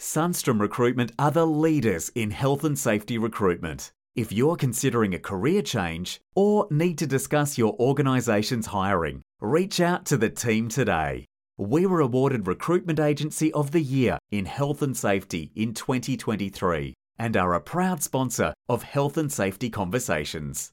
Sunstrom Recruitment are the leaders in health and safety recruitment. If you're considering a career change or need to discuss your organisation's hiring, reach out to the team today. We were awarded Recruitment Agency of the Year in Health and Safety in 2023 and are a proud sponsor of Health and Safety Conversations.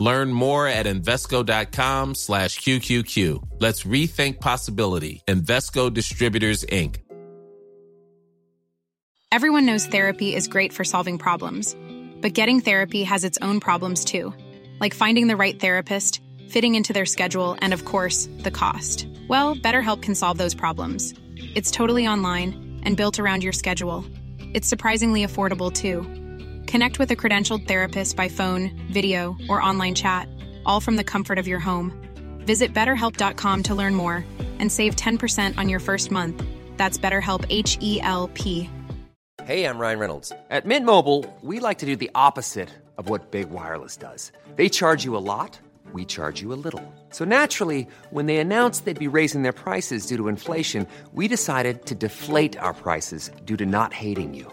Learn more at Invesco.com slash QQQ. Let's rethink possibility. Invesco Distributors, Inc. Everyone knows therapy is great for solving problems, but getting therapy has its own problems too, like finding the right therapist, fitting into their schedule, and of course, the cost. Well, BetterHelp can solve those problems. It's totally online and built around your schedule. It's surprisingly affordable too. Connect with a credentialed therapist by phone, video, or online chat, all from the comfort of your home. Visit betterhelp.com to learn more and save 10% on your first month. That's BetterHelp H E L P. Hey, I'm Ryan Reynolds. At Mint Mobile, we like to do the opposite of what Big Wireless does. They charge you a lot, we charge you a little. So naturally, when they announced they'd be raising their prices due to inflation, we decided to deflate our prices due to not hating you.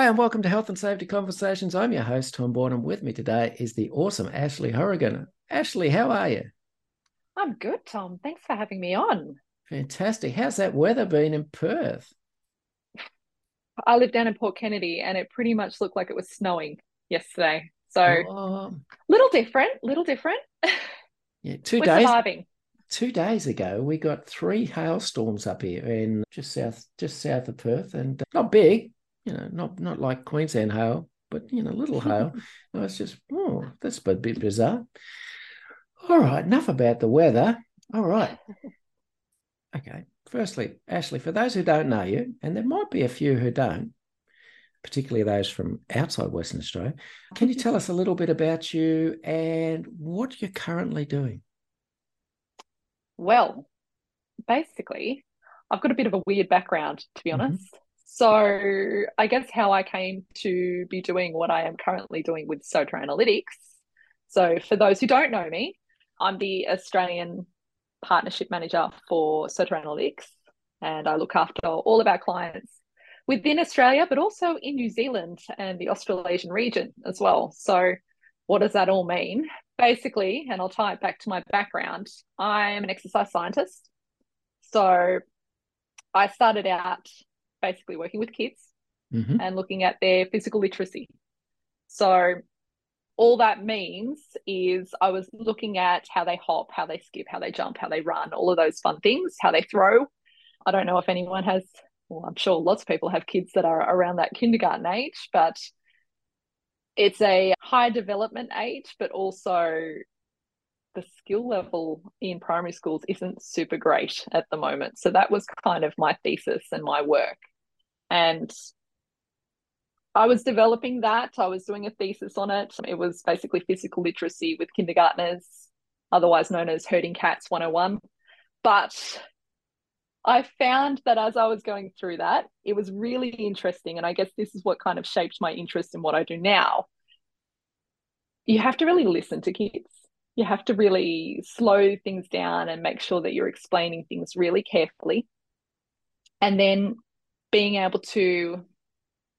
Hi, and welcome to Health and Safety Conversations. I'm your host, Tom Bourne, and with me today is the awesome Ashley Hourigan. Ashley, how are you? I'm good, Tom. Thanks for having me on. Fantastic. How's that weather been in Perth? I live down in Port Kennedy, and it pretty much looked like it was snowing yesterday. So, Oh, little different, little different. yeah, 2 We're days. surviving. Two days ago, we got three hailstorms up here in just south, just south of Perth, and uh, not big, you know, not not like Queensland hail, but you know, little hail. No, it's just oh, that's a bit bizarre. All right, enough about the weather. All right. Okay. Firstly, Ashley, for those who don't know you, and there might be a few who don't, particularly those from outside Western Australia, can you tell us a little bit about you and what you're currently doing? Well, basically, I've got a bit of a weird background, to be Mhm. honest. So, I guess how I came to be doing what I am currently doing with Soter Analytics. So, for those who don't know me, I'm the Australian Partnership Manager for Soter Analytics, and I look after all of our clients within Australia, but also in New Zealand and the Australasian region as well. So, what does that all mean? Basically, and I'll tie it back to my background, I'm an exercise scientist. So, I started out basically working with kids Mhm. and looking at their physical literacy. So, all that means is I was looking at how they hop, how they skip, how they jump, how they run, all of those fun things, how they throw. I don't know if anyone has, well, I'm sure lots of people have kids that are around that kindergarten age, but it's a high development age, but also the skill level in primary schools isn't super great at the moment. So that was kind of my thesis and my work. And I was developing that. I was doing a thesis on it. It was basically physical literacy with kindergartners, otherwise known as herding cats 101. But I found that as I was going through that, it was really interesting. And I guess this is what kind of shaped my interest in what I do now. You have to really listen to kids. You have to really slow things down and make sure that you're explaining things really carefully. And then being able to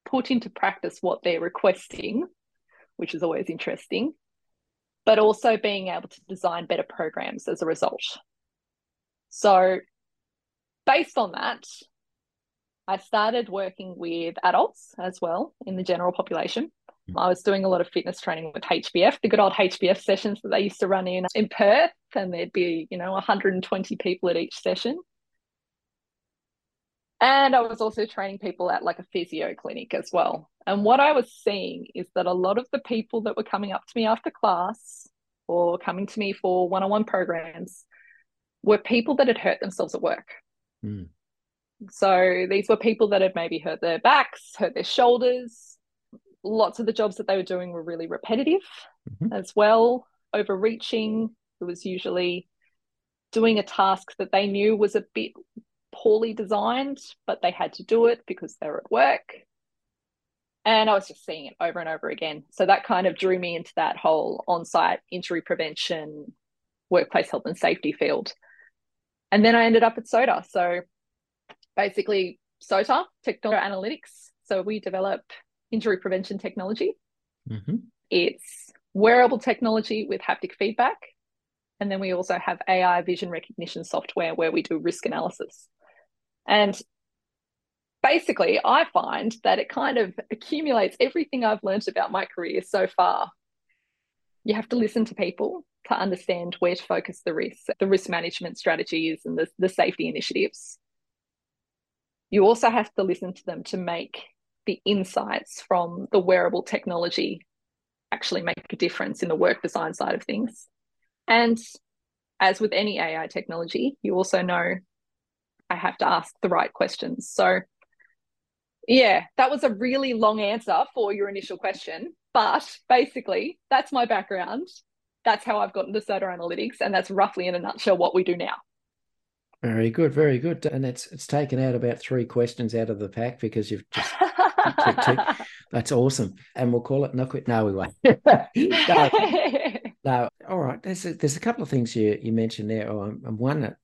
put into practice what they're requesting, which is always interesting, but also being able to design better programs as a result. So, based on that, I started working with adults as well in the general population. Hmm. I was doing a lot of fitness training with HBF, the good old HBF sessions that they used to run in in Perth, and there'd be, you know, 120 people at each session. And I was also training people at like a physio clinic as well. And what I was seeing is that a lot of the people that were coming up to me after class or coming to me for one on one programs were people that had hurt themselves at work. Mm. So these were people that had maybe hurt their backs, hurt their shoulders. Lots of the jobs that they were doing were really repetitive Mhm. as well, overreaching. It was usually doing a task that they knew was a bit poorly designed, but they had to do it because they were at work. And I was just seeing it over and over again. So that kind of drew me into that whole on site injury prevention, workplace health and safety field. And then I ended up at Soter. So basically, Soter, technology analytics. So we develop injury prevention technology. Mhm. It's wearable technology with haptic feedback. And then we also have AI vision recognition software where we do risk analysis. And basically, I find that it kind of accumulates everything I've learned about my career so far. You have to listen to people to understand where to focus the risk, the risk management strategies, and the, the safety initiatives. You also have to listen to them to make the insights from the wearable technology actually make a difference in the work design side of things. And as with any AI technology, you also know I have to ask the right questions. So, yeah, that was a really long answer for your initial question. But basically, that's my background. That's how I've gotten to Soter Analytics. And that's roughly in a nutshell what we do now. Very good, very good. And it's it's taken out about three questions out of the pack because you've just. That's awesome. And we'll call it no quit. No, we won't. no, no. All right. There's a, there's a couple of things you you mentioned there. Oh, and one that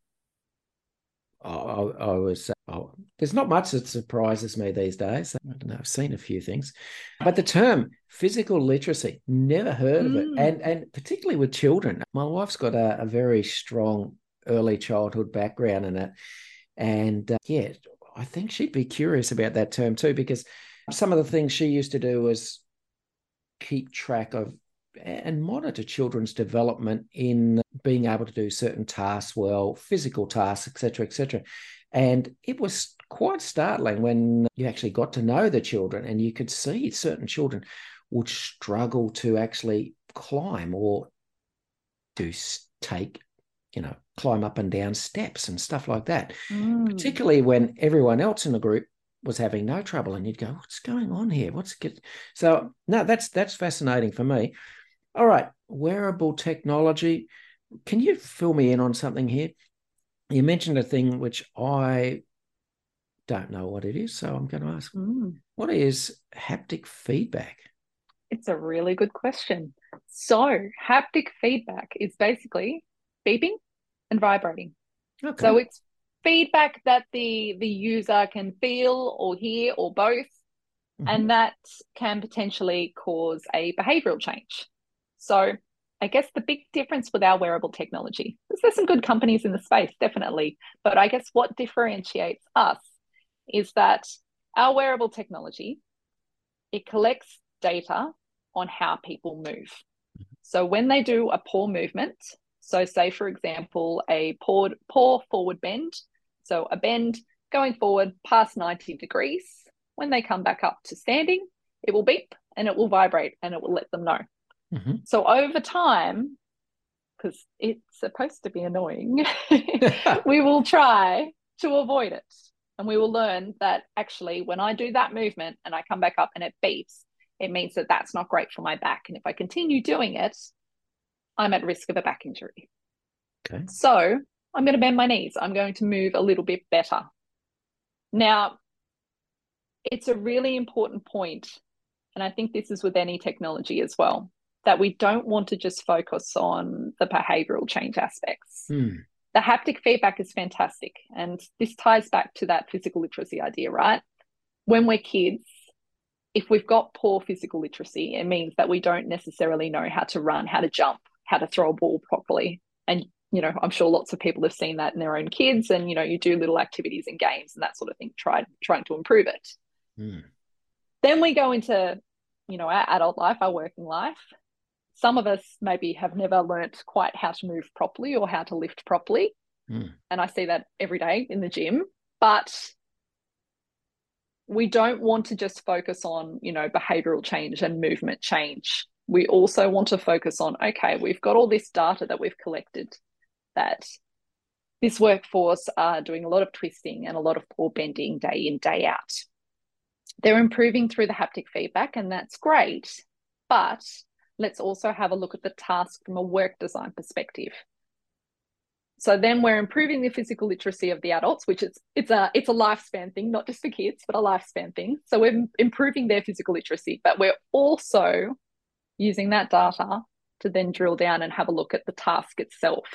I, I. Oh, there's not much that surprises me these days. I don't know. I've seen a few things, but the term physical literacy never heard of it, Mm. and and particularly with children. My wife's got a, a very strong early childhood background in it, and uh, yeah, I think she'd be curious about that term too because some of the things she used to do was keep track of and monitor children's development in being able to do certain tasks well, physical tasks, etc., etc. And it was quite startling when you actually got to know the children and you could see certain children would struggle to actually climb or do take, you know, climb up and down steps and stuff like that Mm. particularly when everyone else in the group was having no trouble and you'd go what's going on here what's good so no that's that's fascinating for me all right wearable technology can you fill me in on something here you mentioned a thing which i don't know what it is so i'm going to ask Mm. what is haptic feedback It's a really good question. So, haptic feedback is basically beeping and vibrating. okay So it's feedback that the the user can feel or hear or both, Mhm. and that can potentially cause a behavioral change. So I guess the big difference with our wearable technology, is there's some good companies in the space, definitely, but I guess what differentiates us is that our wearable technology, it collects data on how people move. So when they do a poor movement, so say for example a poor poor forward bend, so a bend going forward past 90 degrees, when they come back up to standing, it will beep and it will vibrate and it will let them know. Mhm. So over time, because it's supposed to be annoying, we will try to avoid it. And we will learn that actually, when I do that movement and I come back up and it beeps, it means that that's not great for my back. And if I continue doing it, I'm at risk of a back injury. okay So I'm going to bend my knees. I'm going to move a little bit better. Now, it's a really important point, and I think this is with any technology as well, that we don't want to just focus on the behavioral change aspects. Hmm. The haptic feedback is fantastic. And this ties back to that physical literacy idea, right? When we're kids, if we've got poor physical literacy, it means that we don't necessarily know how to run, how to jump, how to throw a ball properly. And, you know, I'm sure lots of people have seen that in their own kids. And, you know, you do little activities and games and that sort of thing, try, trying to improve it. Hmm. Then we go into you know, our adult life, our working life. Some of us maybe have never learnt quite how to move properly or how to lift properly. Mm. And I see that every day in the gym. But we don't want to just focus on, you know, behavioral change and movement change. We also want to focus on, okay, we've got all this data that we've collected that this workforce are doing a lot of twisting and a lot of poor bending day in, day out. They're improving through the haptic feedback, and that's great. But let's also have a look at the task from a work design perspective. So then we're improving the physical literacy of the adults, which is it's a it's a lifespan thing, not just for kids, but a lifespan thing. So we're improving their physical literacy, but we're also using that data to then drill down and have a look at the task itself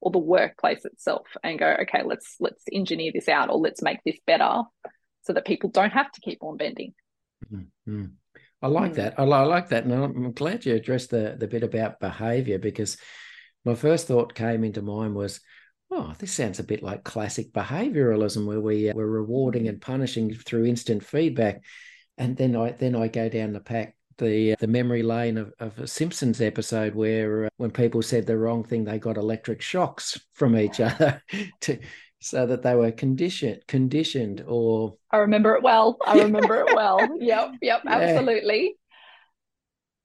or the workplace itself and go, okay, let's let's engineer this out or let's make this better so that people don't have to keep on bending. Mm-hmm. I like mm. that. I, I like that, and I'm glad you addressed the the bit about behaviour because my first thought came into mind was, oh, this sounds a bit like classic behavioralism, where we uh, we're rewarding and punishing through instant feedback, and then I then I go down the pack the uh, the memory lane of, of a Simpsons episode where uh, when people said the wrong thing, they got electric shocks from each other to so that they were conditioned conditioned or I remember it well. I remember it well. Yep, yep, yeah. absolutely.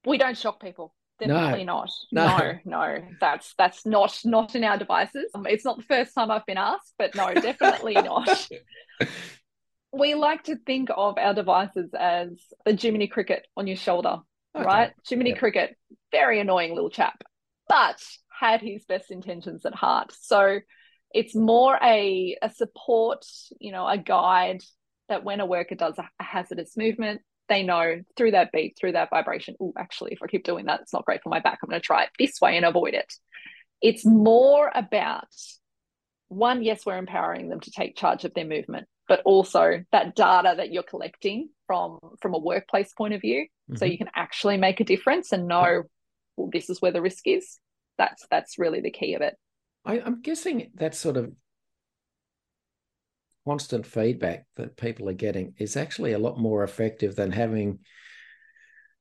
We don't shock people. Definitely no. not. No. no, no, that's that's not not in our devices. Um, it's not the first time I've been asked, but no, definitely not. We like to think of our devices as the Jiminy Cricket on your shoulder, okay. right? Jiminy yep. Cricket, very annoying little chap, but had his best intentions at heart. So it's more a a support, you know, a guide that when a worker does a, a hazardous movement, they know through that beat, through that vibration, oh, actually, if I keep doing that, it's not great for my back. I'm going to try it this way and avoid it. It's more about one, yes, we're empowering them to take charge of their movement, but also that data that you're collecting from from a workplace point of view, mm-hmm. so you can actually make a difference and know, well, this is where the risk is. That's that's really the key of it. I, I'm guessing that sort of constant feedback that people are getting is actually a lot more effective than having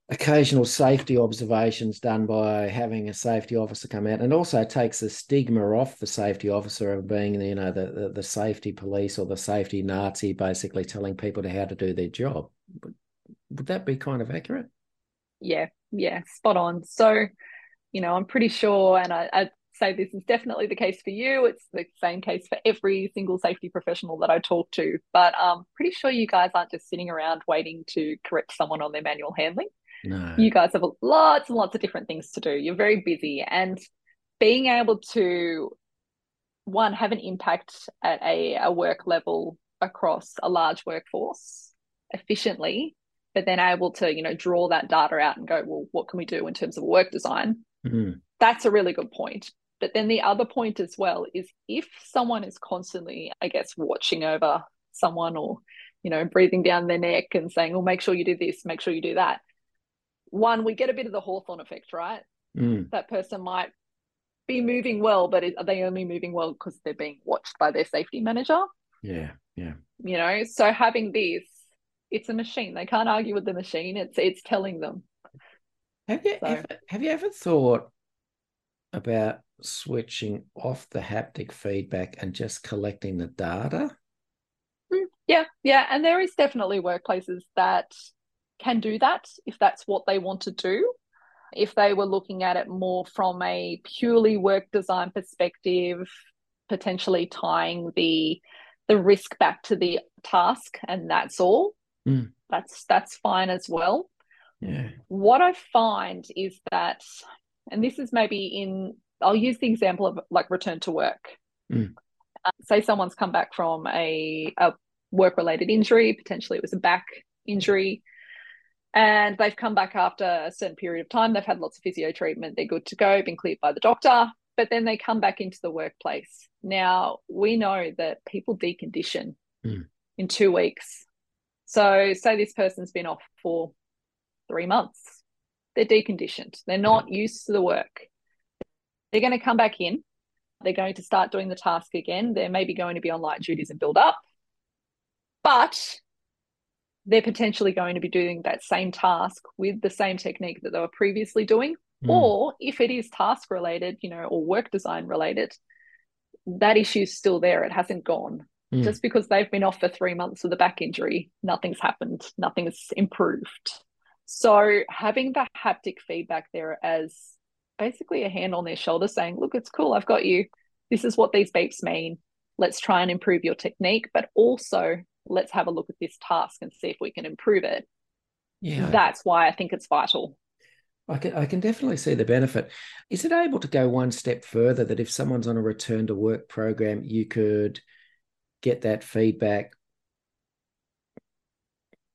occasional safety observations done by having a safety officer come out. And also takes the stigma off the safety officer of being you know the, the, the safety police or the safety nazi basically telling people to how to do their job. Would, would that be kind of accurate? Yeah yeah spot on. So you know i'm pretty sure and I, I say this is definitely the case for you. It's the same case for every single safety professional that I talk to. But I'm um, pretty sure you guys aren't just sitting around waiting to correct someone on their manual handling. No. You guys have lots and lots of different things to do. You're very busy. And being able to, one, have an impact at a, a work level across a large workforce efficiently, but then able to, you know, draw that data out and go, well, what can we do in terms of work design? Mm. That's a really good point. But then the other point as well is if someone is constantly, I guess, watching over someone or, you know, breathing down their neck and saying, oh, make sure you do this, make sure you do that. One, we get a bit of the Hawthorne effect, right? Mm. That person might be moving well, but are they only moving well because they're being watched by their safety manager? Yeah, yeah. You know, so having this, it's a machine. They can't argue with the machine. It's it's telling them. Have you so. ever, have you ever thought about switching off the haptic feedback and just collecting the data? Mm, yeah, yeah. And there is definitely workplaces that can do that if that's what they want to do. If they were looking at it more from a purely work design perspective, potentially tying the the risk back to the task and that's all. Mm. That's that's fine as well. Yeah. What I find is that and this is maybe in I'll use the example of like return to work. Mm. Uh, say someone's come back from a, a work related injury, potentially it was a back injury, and they've come back after a certain period of time. They've had lots of physio treatment, they're good to go, been cleared by the doctor, but then they come back into the workplace. Now, we know that people decondition mm. in two weeks. So, say this person's been off for three months, they're deconditioned, they're not used to the work they're going to come back in. They're going to start doing the task again. They're maybe going to be on light duties and build up. But they're potentially going to be doing that same task with the same technique that they were previously doing. Mm. Or if it is task related, you know, or work design related, that issue's still there. It hasn't gone. Mm. Just because they've been off for three months with a back injury, nothing's happened, nothing's improved. So having the haptic feedback there as basically a hand on their shoulder saying, look, it's cool, I've got you. This is what these beeps mean. Let's try and improve your technique, but also let's have a look at this task and see if we can improve it. Yeah. That's why I think it's vital. I can, I can definitely see the benefit. Is it able to go one step further that if someone's on a return to work program, you could get that feedback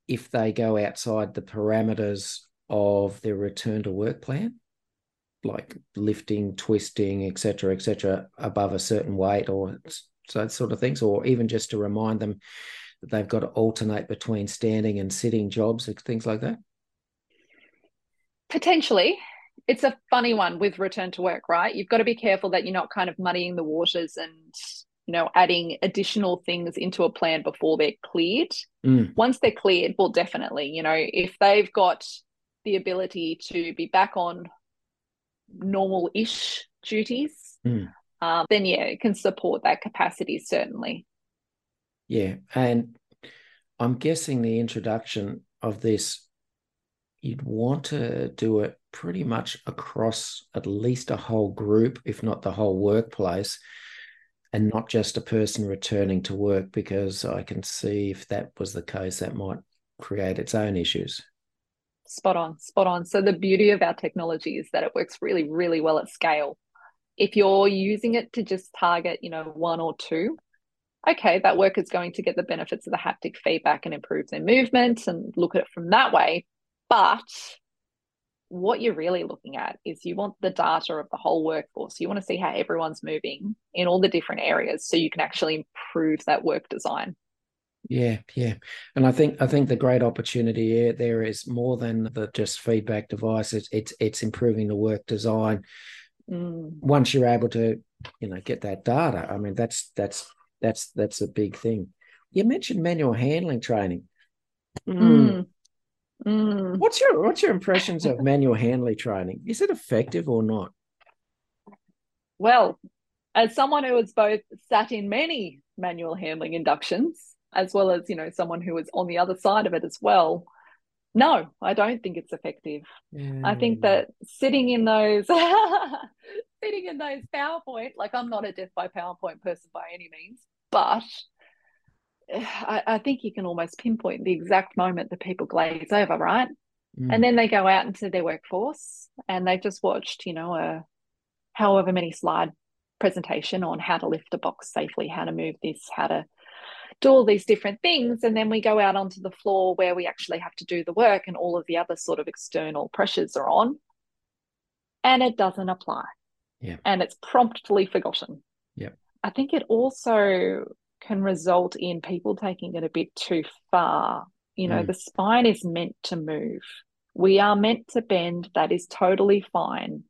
if they go outside the parameters of their return to work plan, like lifting, twisting, etc., etc., above a certain weight or so sort of things, or even just to remind them that they've got to alternate between standing and sitting jobs, things like that? Potentially. It's a funny one with return to work, right? You've got to be careful that you're not kind of muddying the waters and you know adding additional things into a plan before they're cleared. Mm. Once they're cleared, well, definitely, you know, if they've got the ability to be back on normal-ish duties, Mm. um, then yeah, it can support that capacity certainly. Yeah, and I'm guessing the introduction of this, you'd want to do it pretty much across at least a whole group, if not the whole workplace, and not just a person returning to work, because I can see if that was the case, that might create its own issues. Spot on, spot on. So the beauty of our technology is that it works really, really well at scale. If you're using it to just target, you know, one or two, okay, that worker's going to get the benefits of the haptic feedback and improve their movement and look at it from that way. But what you're really looking at is you want the data of the whole workforce. You want to see how everyone's moving in all the different areas so you can actually improve that work design. Yeah, yeah, and I think I think the great opportunity there is more than the just feedback device. It's it's, it's improving the work design. Mm. Once you're able to, you know, get that data, I mean, that's that's that's that's a big thing. You mentioned manual handling training. Mm. Mm. What's your what's your impressions of manual handling training? Is it effective or not? Well, as someone who has both sat in many manual handling inductions, as well as you know someone who was on the other side of it as well, no, I don't think it's effective. I think that sitting in those sitting in those PowerPoint, like I'm not a death by PowerPoint person by any means, but I, I think you can almost pinpoint the exact moment that people glaze over, right? Mm. And then they go out into their workforce and they've just watched, you know, a however many slide presentation on how to lift a box safely, how to move this, how to do all these different things. And then we go out onto the floor where we actually have to do the work and all of the other sort of external pressures are on. And it doesn't apply. Yeah. And it's promptly forgotten. Yep. I think it also can result in people taking it a bit too far. You know, Mm. the spine is meant to move. We are meant to bend. That is totally fine.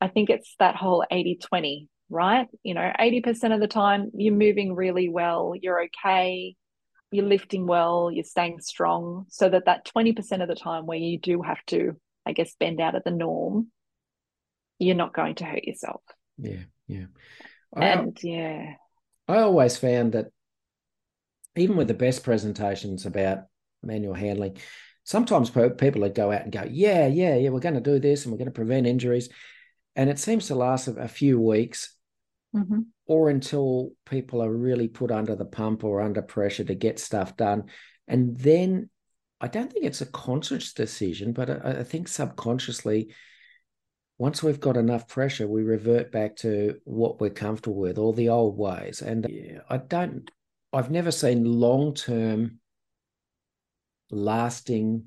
I think it's that whole 80 20, right? You know, 80% of the time you're moving really well, you're okay, you're lifting well, you're staying strong, so that that 20% of the time where you do have to, I guess, bend out of the norm, you're not going to hurt yourself. Yeah, yeah. I, And yeah, I always found that even with the best presentations about manual handling, sometimes people would go out and go, "Yeah, yeah, yeah, we're going to do this and we're going to prevent injuries," and it seems to last a, few weeks Mhm. or until people are really put under the pump or under pressure to get stuff done, and then I don't think it's a conscious decision, but I, I think subconsciously. Once we've got enough pressure, we revert back to what we're comfortable with, all the old ways. And I don't, I've never seen long term, lasting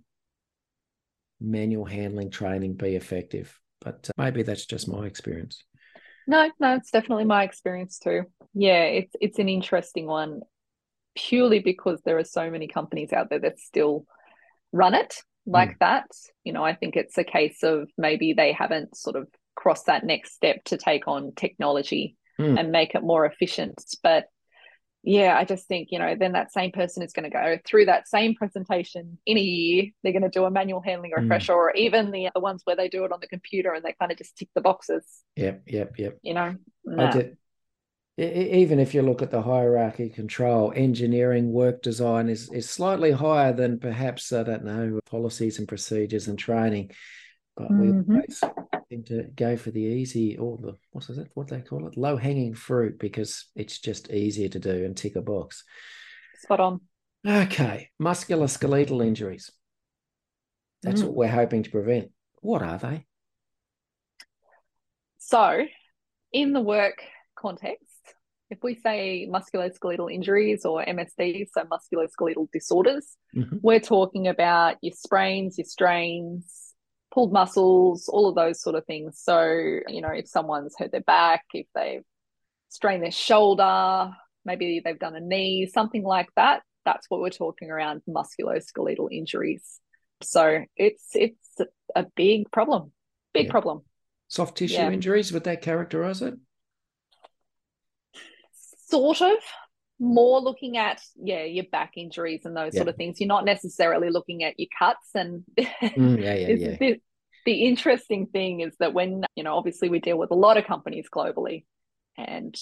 manual handling training be effective. But uh, maybe that's just my experience. No, no, it's definitely my experience too. Yeah, it's it's an interesting one purely because there are so many companies out there that still run it like that. You know, I think it's a case of maybe they haven't sort of crossed that next step to take on technology Mm. and make it more efficient. But yeah, I just think, you know, then that same person is going to go through that same presentation in a year. They're going to do a manual handling Mm. refresher, or even the, the ones where they do it on the computer and they kind of just tick the boxes, Yep, yep, yep. you know? I Nah. did. Even if you look at the hierarchy control, engineering work design is, is slightly higher than perhaps, I don't know, policies and procedures and training. But we Mhm. always seem to go for the easy or the, what is it, what they call it? Low hanging fruit because it's just easier to do and tick a box. Spot on. Okay, musculoskeletal injuries. That's Mm. what we're hoping to prevent. What are they? So, in the work context, if we say musculoskeletal injuries or MSDs, so musculoskeletal disorders, Mhm. we're talking about your sprains, your strains, pulled muscles, all of those sort of things. So, you know, if someone's hurt their back, if they've strained their shoulder, maybe they've done a knee, something like that, that's what we're talking around musculoskeletal injuries. So, it's it's a big problem. Big Yeah. problem. Soft tissue Yeah. injuries, would that characterize it? Sort of more looking at yeah your back injuries and those sort of things you're not necessarily looking at your cuts and Mm, yeah, yeah, yeah. the, the interesting thing is that when you know obviously we deal with a lot of companies globally and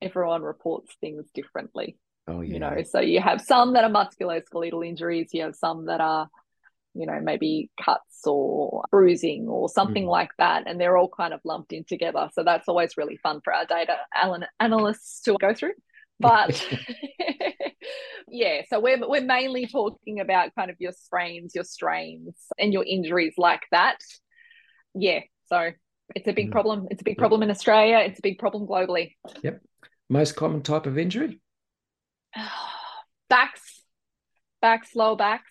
everyone reports things differently Oh, yeah. you know so you have some that are musculoskeletal injuries you have some that are you know maybe cuts or bruising or something Mhm. like that and they're all kind of lumped in together. So that's always really fun for our data analysts to go through. But yeah so we're, we're mainly talking about kind of your sprains your strains and your injuries like that. Yeah so it's a big Mm. problem. It's a big problem in australia. It's a big problem globally. Yep. Most common type of injury? backs. Backs lower backs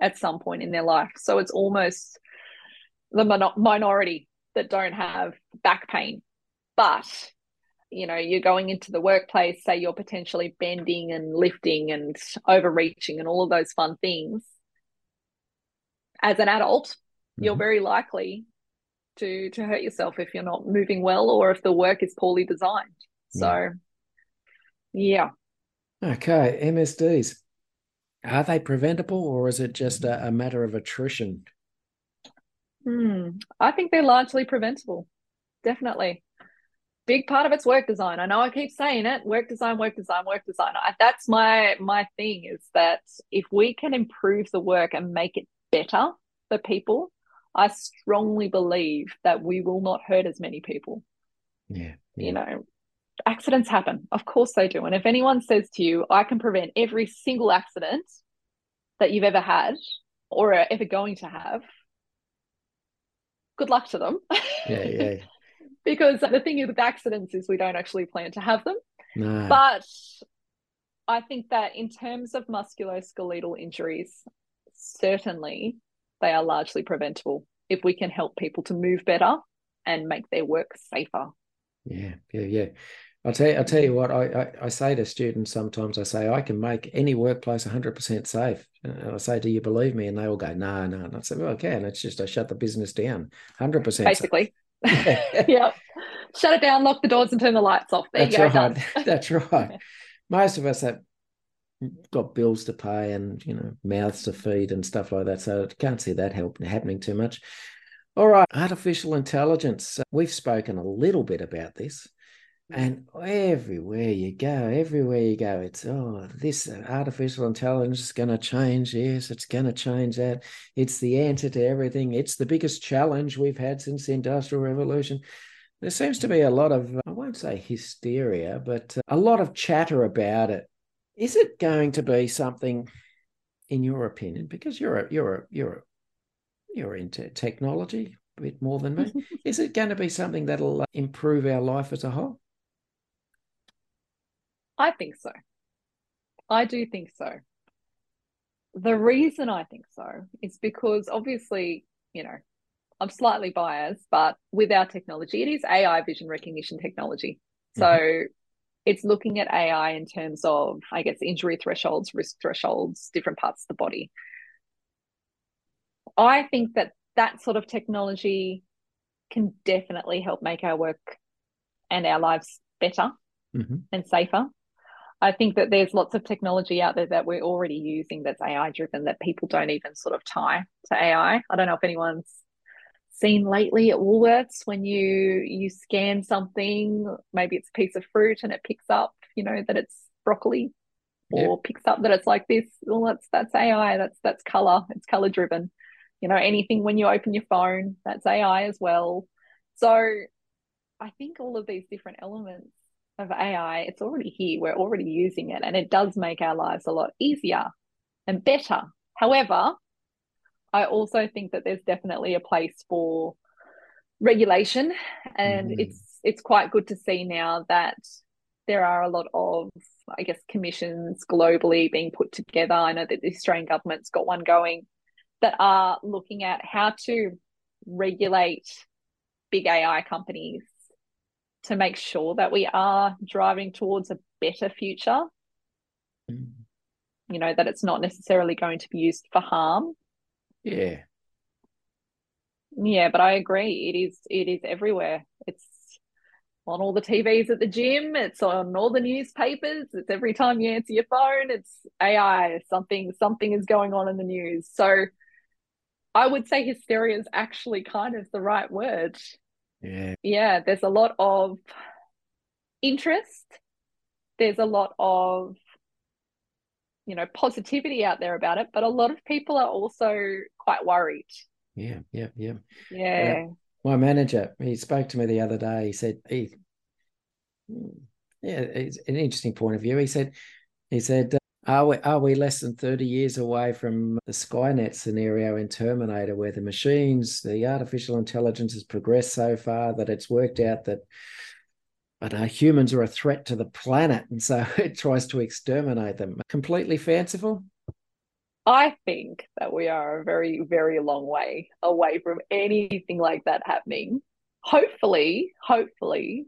at some point in their life. So it's almost the min- minority that don't have back pain. But, you know, you're going into the workplace, say you're potentially bending and lifting and overreaching and all of those fun things. As an adult, you're Mhm. very likely to to hurt yourself if you're not moving well or if the work is poorly designed. So yeah. Okay, MSDs. Are they preventable or is it just a, a matter of attrition? Hmm. I think they're largely preventable. Definitely. Big part of it's work design. I know I keep saying it, work design, work design, work design. I, that's my my thing is that if we can improve the work and make it better for people, I strongly believe that we will not hurt as many people. Yeah. You know, accidents happen. Of course they do. And if anyone says to you, I can prevent every single accident that you've ever had or are ever going to have, good luck to them. Yeah, yeah. because the thing with accidents is we don't actually plan to have them. No. But I think that in terms of musculoskeletal injuries, certainly they are largely preventable if we can help people to move better and make their work safer. Yeah, yeah, yeah. I'll tell you, I'll tell you what, I, I, I say to students sometimes, I say, I can make any workplace 100% safe. And I say, do you believe me? And they all go, no, no. And I say, well, I can. It's just I shut the business down 100% Basically. yeah. Shut it down, lock the doors, and turn the lights off. There That's you go. right. That's right. Most of us have got bills to pay and you know mouths to feed and stuff like that. So I can't see that help, happening too much. All right, artificial intelligence. We've spoken a little bit about this. And everywhere you go, everywhere you go, it's oh, this artificial intelligence is going to change. Yes, it's going to change that. It's the answer to everything. It's the biggest challenge we've had since the Industrial Revolution. There seems to be a lot of, I won't say hysteria, but uh, a lot of chatter about it. Is it going to be something, in your opinion, because you're a, you're a, you're a, you're into technology a bit more than me. is it going to be something that'll uh, improve our life as a whole? I think so. I do think so. The reason I think so is because obviously, you know, I'm slightly biased, but with our technology, it is AI vision recognition technology. So mm-hmm. it's looking at AI in terms of, I guess, injury thresholds, risk thresholds, different parts of the body. I think that that sort of technology can definitely help make our work and our lives better mm-hmm. and safer. I think that there's lots of technology out there that we're already using that's AI driven that people don't even sort of tie to AI. I don't know if anyone's seen lately at Woolworths when you you scan something, maybe it's a piece of fruit and it picks up, you know, that it's broccoli or picks up that it's like this. Well, that's that's AI. That's that's color. It's color driven. You know, anything when you open your phone, that's AI as well. So I think all of these different elements of AI, it's already here. We're already using it, and it does make our lives a lot easier and better. However, I also think that there's definitely a place for regulation, and mm. it's it's quite good to see now that there are a lot of I guess commissions globally being put together. I know that the Australian government's got one going that are looking at how to regulate big AI companies to make sure that we are driving towards a better future. Mm. You know, that it's not necessarily going to be used for harm. Yeah. Yeah, but I agree. It is it is everywhere. It's on all the TVs at the gym, it's on all the newspapers, it's every time you answer your phone, it's AI, something something is going on in the news. So I would say hysteria is actually kind of the right word. Yeah. Yeah, there's a lot of interest. There's a lot of you know positivity out there about it, but a lot of people are also quite worried. Yeah, yeah, yeah. Yeah. Uh, my manager, he spoke to me the other day. He said he yeah, it's an interesting point of view. He said he said are we, are we less than 30 years away from the Skynet scenario in Terminator, where the machines, the artificial intelligence has progressed so far that it's worked out that but humans are a threat to the planet, and so it tries to exterminate them. Completely fanciful? I think that we are a very, very long way away from anything like that happening. Hopefully, hopefully,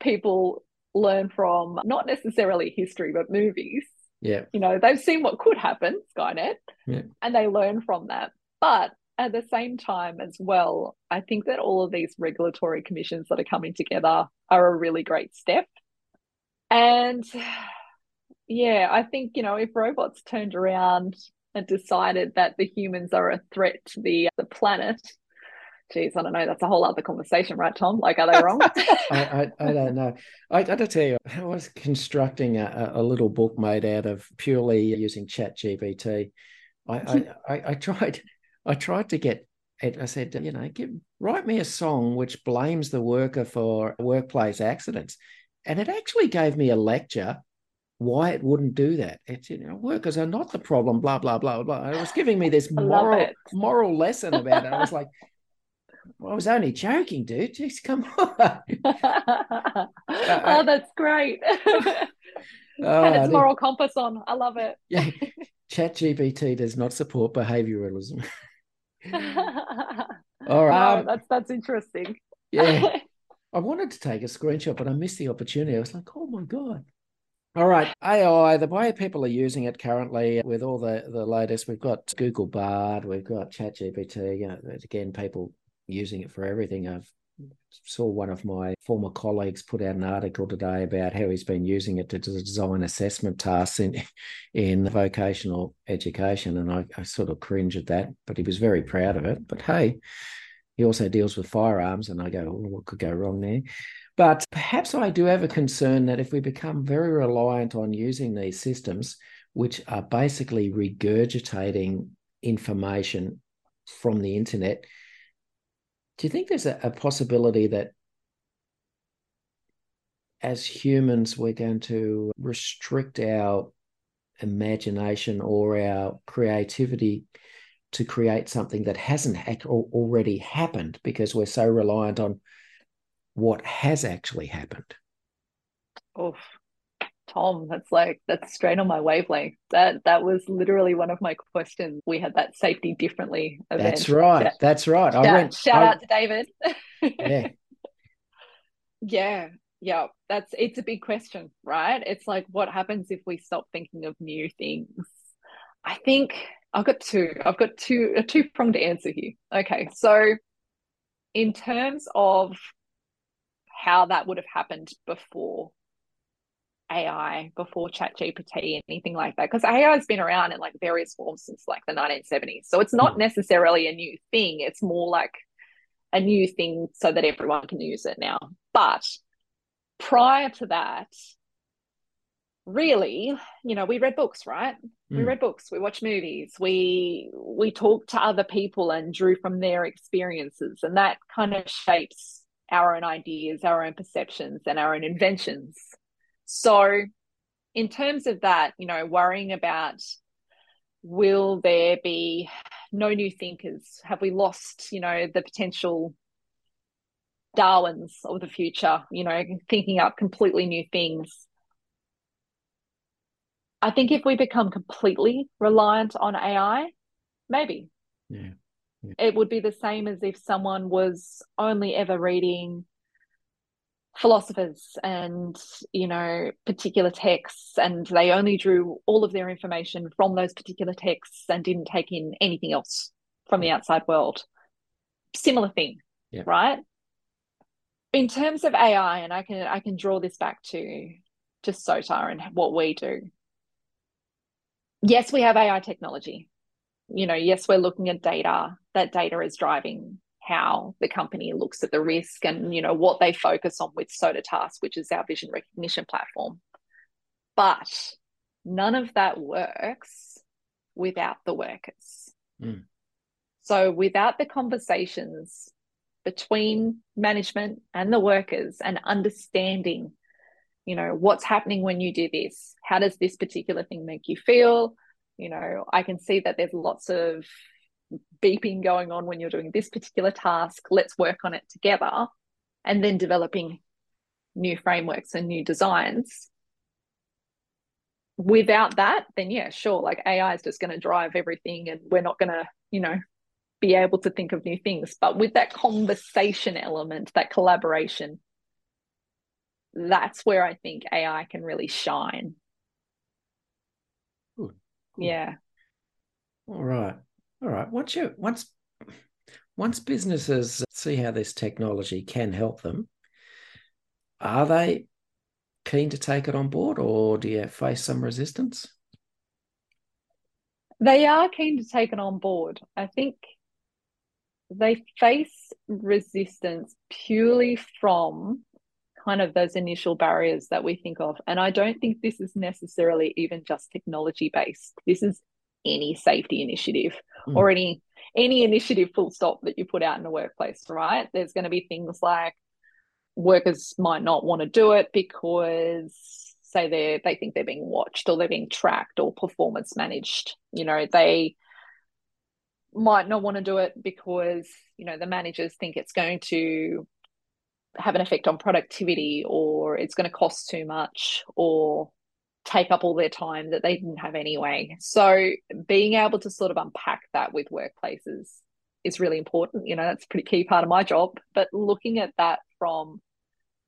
people learn from not necessarily history, but movies yeah. You know, they've seen what could happen, Skynet, yeah. and they learn from that. But at the same time, as well, I think that all of these regulatory commissions that are coming together are a really great step. And yeah, I think, you know, if robots turned around and decided that the humans are a threat to the, the planet, geez, I don't know. That's a whole other conversation, right, Tom? Like, are they wrong? I, I, I, don't know. I got to tell you, I was constructing a, a little book made out of purely using Chat GPT. I, I, I, tried, I tried to get it. I said, you know, give, write me a song which blames the worker for workplace accidents, and it actually gave me a lecture why it wouldn't do that. It's you know, workers are not the problem, blah blah blah blah. It was giving me this moral moral lesson about it. I was like, I was only joking, dude. Just come on. oh, that's great. Oh, and it's moral compass on. I love it. yeah. Chat GPT does not support behavioralism. All right. Um, that's that's interesting. yeah. I wanted to take a screenshot, but I missed the opportunity. I was like, oh my God. All right, AI, the way people are using it currently with all the, the latest, we've got Google Bard, we've got ChatGPT. You know, again, people using it for everything. I've saw one of my former colleagues put out an article today about how he's been using it to design assessment tasks in in vocational education, and I, I sort of cringe at that, but he was very proud of it. But hey, he also deals with firearms, and I go, oh, what could go wrong there? But perhaps I do have a concern that if we become very reliant on using these systems, which are basically regurgitating information from the internet, do you think there's a, a possibility that as humans, we're going to restrict our imagination or our creativity to create something that hasn't already happened because we're so reliant on what has actually happened. Oh, Tom, that's like that's straight on my wavelength. That that was literally one of my questions. We had that safety differently event. That's right. Shout, that's right. Shout, I went, shout I, out to David. yeah. yeah. Yeah. That's it's a big question, right? It's like what happens if we stop thinking of new things? I think I've got two. I've got two a two pronged answer here. Okay, so in terms of how that would have happened before AI, before ChatGPT, anything like that, because AI has been around in like various forms since like the 1970s. So it's not hmm. necessarily a new thing. It's more like a new thing so that everyone can use it now. But prior to that, really, you know, we read books, right? Mm. We read books, we watched movies, we we talked to other people and drew from their experiences, and that kind of shapes our own ideas, our own perceptions, and our own inventions. So, in terms of that, you know, worrying about will there be no new thinkers? Have we lost, you know, the potential Darwins of the future, you know, thinking up completely new things? I think if we become completely reliant on AI, maybe. Yeah. yeah. It would be the same as if someone was only ever reading philosophers and you know particular texts and they only drew all of their information from those particular texts and didn't take in anything else from the outside world similar thing yeah. right in terms of ai and i can i can draw this back to to Soter and what we do yes, we have AI technology. You know, yes, we're looking at data. That data is driving how the company looks at the risk and you know what they focus on with SoterTask, which is our vision recognition platform. But none of that works without the workers. Mm. So without the conversations between management and the workers and understanding you know what's happening when you do this how does this particular thing make you feel you know i can see that there's lots of beeping going on when you're doing this particular task let's work on it together and then developing new frameworks and new designs without that then yeah sure like ai is just going to drive everything and we're not going to you know be able to think of new things but with that conversation element that collaboration that's where I think AI can really shine. Good. Good. Yeah. All right. All right. Once you once once businesses see how this technology can help them, are they keen to take it on board or do you face some resistance? They are keen to take it on board. I think they face resistance purely from kind of those initial barriers that we think of. And I don't think this is necessarily even just technology based. This is any safety initiative mm. or any any initiative full stop that you put out in the workplace, right? There's going to be things like workers might not want to do it because say they they think they're being watched or they're being tracked or performance managed. You know, they might not want to do it because you know the managers think it's going to have an effect on productivity or it's going to cost too much or take up all their time that they didn't have anyway. So being able to sort of unpack that with workplaces is really important. You know, that's a pretty key part of my job. But looking at that from,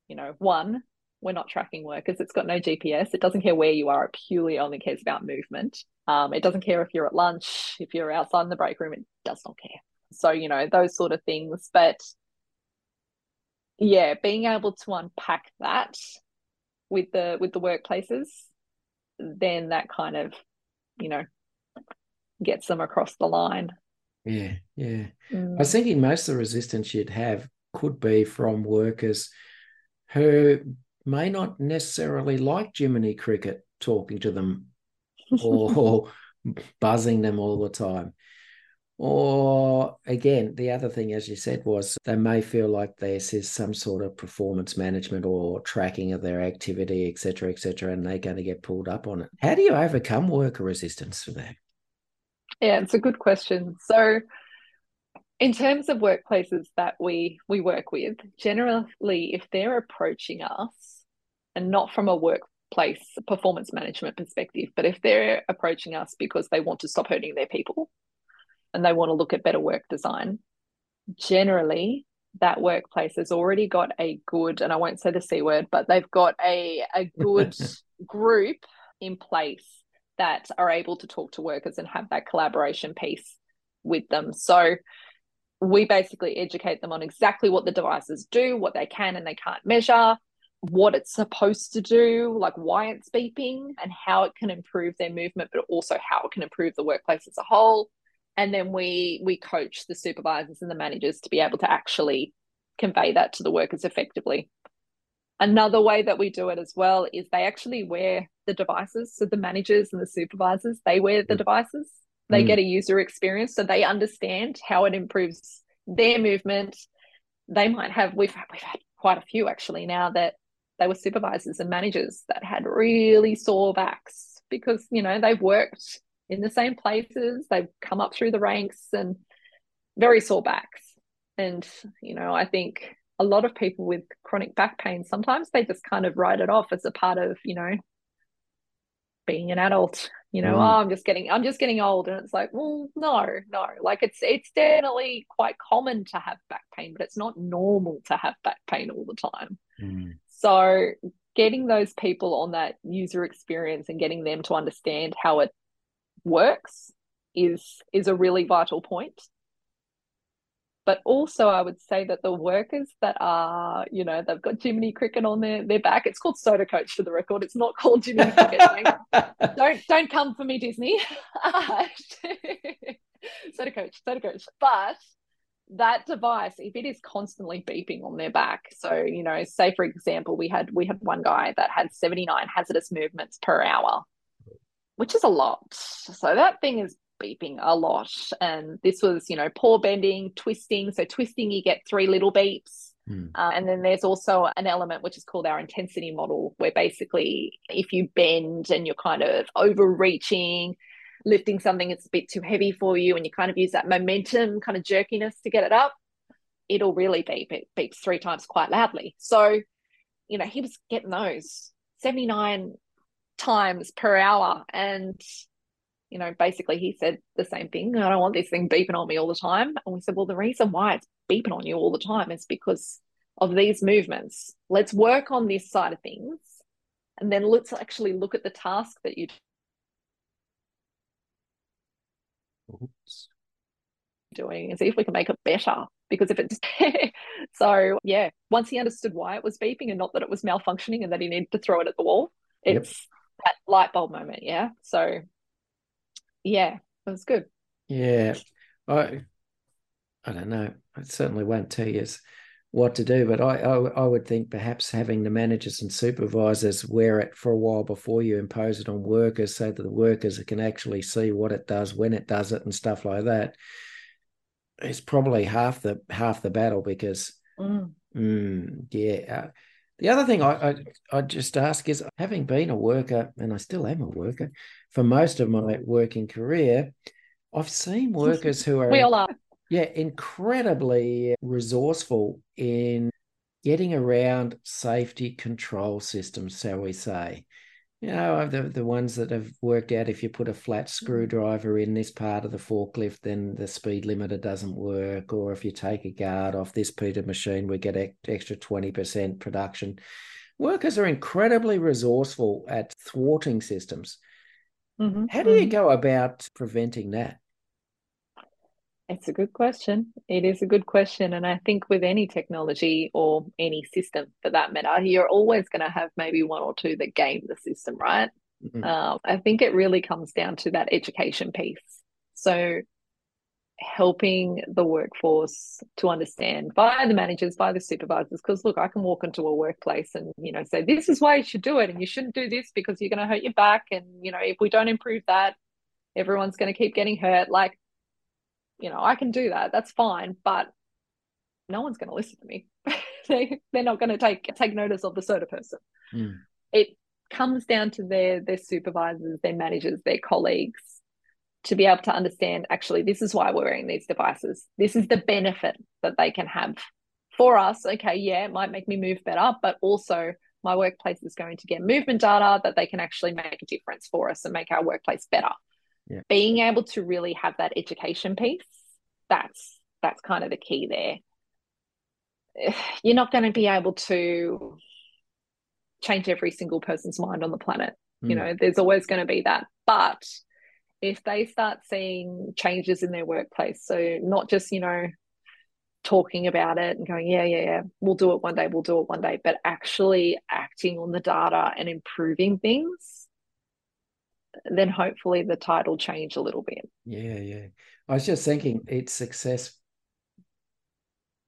you know, one, we're not tracking workers. It's got no GPS. It doesn't care where you are. It purely only cares about movement. Um, it doesn't care if you're at lunch, if you're outside in the break room. It does not care. So you know those sort of things. But yeah, being able to unpack that with the with the workplaces, then that kind of, you know, gets them across the line. Yeah, yeah. Mm. I was thinking most of the resistance you'd have could be from workers who may not necessarily like Jiminy Cricket talking to them or, or buzzing them all the time. Or again, the other thing, as you said, was they may feel like this is some sort of performance management or tracking of their activity, et cetera, et cetera, and they're going to get pulled up on it. How do you overcome worker resistance for that? Yeah, it's a good question. So, in terms of workplaces that we we work with, generally, if they're approaching us, and not from a workplace performance management perspective, but if they're approaching us because they want to stop hurting their people, and they want to look at better work design, generally that workplace has already got a good, and I won't say the C word, but they've got a, a good group in place that are able to talk to workers and have that collaboration piece with them. So we basically educate them on exactly what the devices do, what they can and they can't measure, what it's supposed to do, like why it's beeping, and how it can improve their movement, but also how it can improve the workplace as a whole and then we we coach the supervisors and the managers to be able to actually convey that to the workers effectively. Another way that we do it as well is they actually wear the devices. So the managers and the supervisors they wear the devices. They mm. get a user experience. So they understand how it improves their movement. They might have we've, we've had quite a few actually now that they were supervisors and managers that had really sore backs because you know they've worked in the same places. They've come up through the ranks and very sore backs. And, you know, I think a lot of people with chronic back pain, sometimes they just kind of write it off as a part of, you know, being an adult. You know, mm. oh, I'm just getting, I'm just getting old, and it's like, well, no, no, like it's it's definitely quite common to have back pain, but it's not normal to have back pain all the time. Mm. So, getting those people on that user experience and getting them to understand how it works is is a really vital point but also I would say that the workers that are, you know, they've got Jiminy Cricket on their, their back. It's called SoterCoach for the record. It's not called Jiminy Cricket. don't don't come for me, Disney. SoterCoach, Soda Coach. But that device, if it is constantly beeping on their back, so you know, say for example, we had we had one guy that had 79 hazardous movements per hour which is a lot. So that thing is beeping a lot. And this was, you know, paw bending, twisting. So twisting, you get three little beeps. Mm. Uh, and then there's also an element which is called our intensity model, where basically if you bend and you're kind of overreaching, lifting something that's a bit too heavy for you, and you kind of use that momentum kind of jerkiness to get it up, it'll really beep. It beeps three times quite loudly. So, you know, he was getting those 79 times per hour. And, you know, basically he said the same thing. I don't want this thing beeping on me all the time. And we said, well, the reason why it's beeping on you all the time is because of these movements. Let's work on this side of things. And then let's actually look at the task that you Oops. doing and see if we can make it better because if it's so yeah once he understood why it was beeping and not that it was malfunctioning and that he needed to throw it at the wall it's that light bulb moment. Yeah. So, yeah, it was good. Yeah. I, I don't know. I certainly won't tell you what to do, but I, I, I would think perhaps having the managers and supervisors wear it for a while before you impose it on workers, so that the workers can actually see what it does, when it does it, and stuff like that. Is probably half the half the battle because, mm. Mm, yeah. Uh, the other thing I, I I just ask is, having been a worker, and I still am a worker for most of my working career, I've seen workers who are we all are, yeah, incredibly resourceful in getting around safety control systems, shall we say you know the the ones that have worked out if you put a flat mm. screwdriver in this part of the forklift then the speed limiter doesn't work or if you take a guard off this piece of machine we get extra 20% production workers are incredibly resourceful at thwarting systems mm-hmm. how do you mm-hmm. go about preventing that it's a good question. It is a good question. And I think with any technology or any system for that matter, you're always going to have maybe one or two that game the system, right? Mm-hmm. Um, I think it really comes down to that education piece. So helping the workforce to understand by the managers, by the supervisors. Because look, I can walk into a workplace and you know say this is why you should do it, and you shouldn't do this because you're going to hurt your back, and you know if we don't improve that, everyone's going to keep getting hurt. Like, you know, I can do that. That's fine, but no one's going to listen to me. they they're not going to take take notice of the Soter person. Mm. It comes down to their their supervisors, their managers, their colleagues to be able to understand actually this is why we're wearing these devices. This is the benefit that they can have for us. Okay, yeah, it might make me move better, but also my workplace is going to get movement data that they can actually make a difference for us and make our workplace better. Yeah. Being able to really have that education piece, that's that's kind of the key there. You're not going to be able to change every single person's mind on the planet. Mm. You know, there's always going to be that. But if they start seeing changes in their workplace, so not just, you know, talking about it and going, yeah, yeah, yeah, we'll do it one day, we'll do it one day, but actually acting on the data and improving things, then hopefully the tide will change a little bit. Yeah, yeah. I was just thinking its success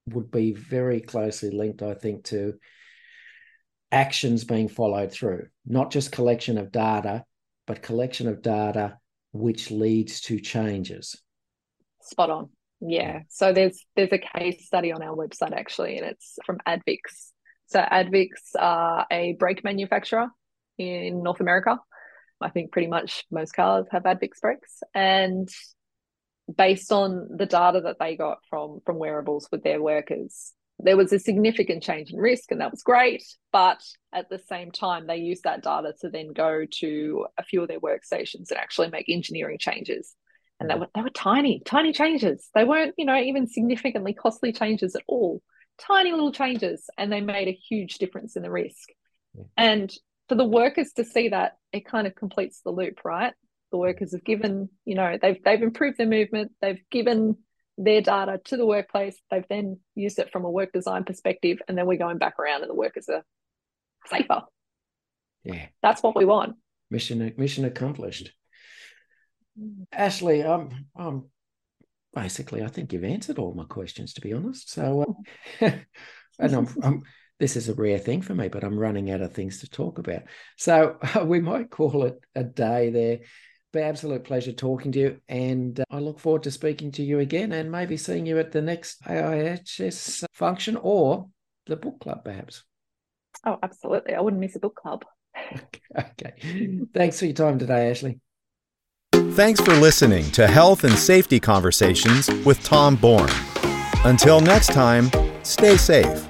would be very closely linked, I think, to actions being followed through, not just collection of data, but collection of data which leads to changes. Spot on. Yeah. So there's there's a case study on our website actually, and it's from ADVICS. So ADVICS are a brake manufacturer in North America. I think pretty much most cars have ADVICS brakes, and based on the data that they got from from wearables with their workers, there was a significant change in risk and that was great. But at the same time they used that data to then go to a few of their workstations and actually make engineering changes. And they mm. were, they were tiny tiny changes. They weren't you know even significantly costly changes at all. Tiny little changes and they made a huge difference in the risk. And for the workers to see that it kind of completes the loop right the workers have given you know they've they've improved their movement they've given their data to the workplace. They've then used it from a work design perspective, and then we're going back around, and the workers are safer. Yeah, that's what we want. Mission mission accomplished. Ashley, um, um, basically, I think you've answered all my questions. To be honest, so, uh, and I'm, I'm, this is a rare thing for me, but I'm running out of things to talk about. So uh, we might call it a day there been absolute pleasure talking to you. And uh, I look forward to speaking to you again and maybe seeing you at the next AIHS function or the book club, perhaps. Oh, absolutely. I wouldn't miss a book club. okay. Thanks for your time today, Ashley. Thanks for listening to Health and Safety Conversations with Tom Bourne. Until next time, stay safe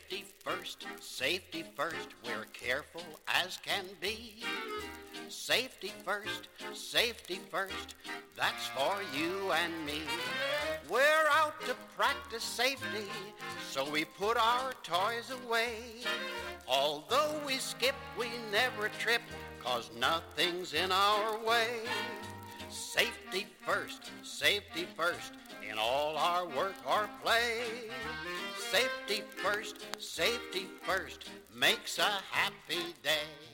first, safety first, we're careful as can be. Safety first, safety first, that's for you and me. We're out to practice safety, so we put our toys away. Although we skip, we never trip, cause nothing's in our way. Safety first, safety first, in all our work or play. Safety first, safety first, makes a happy day.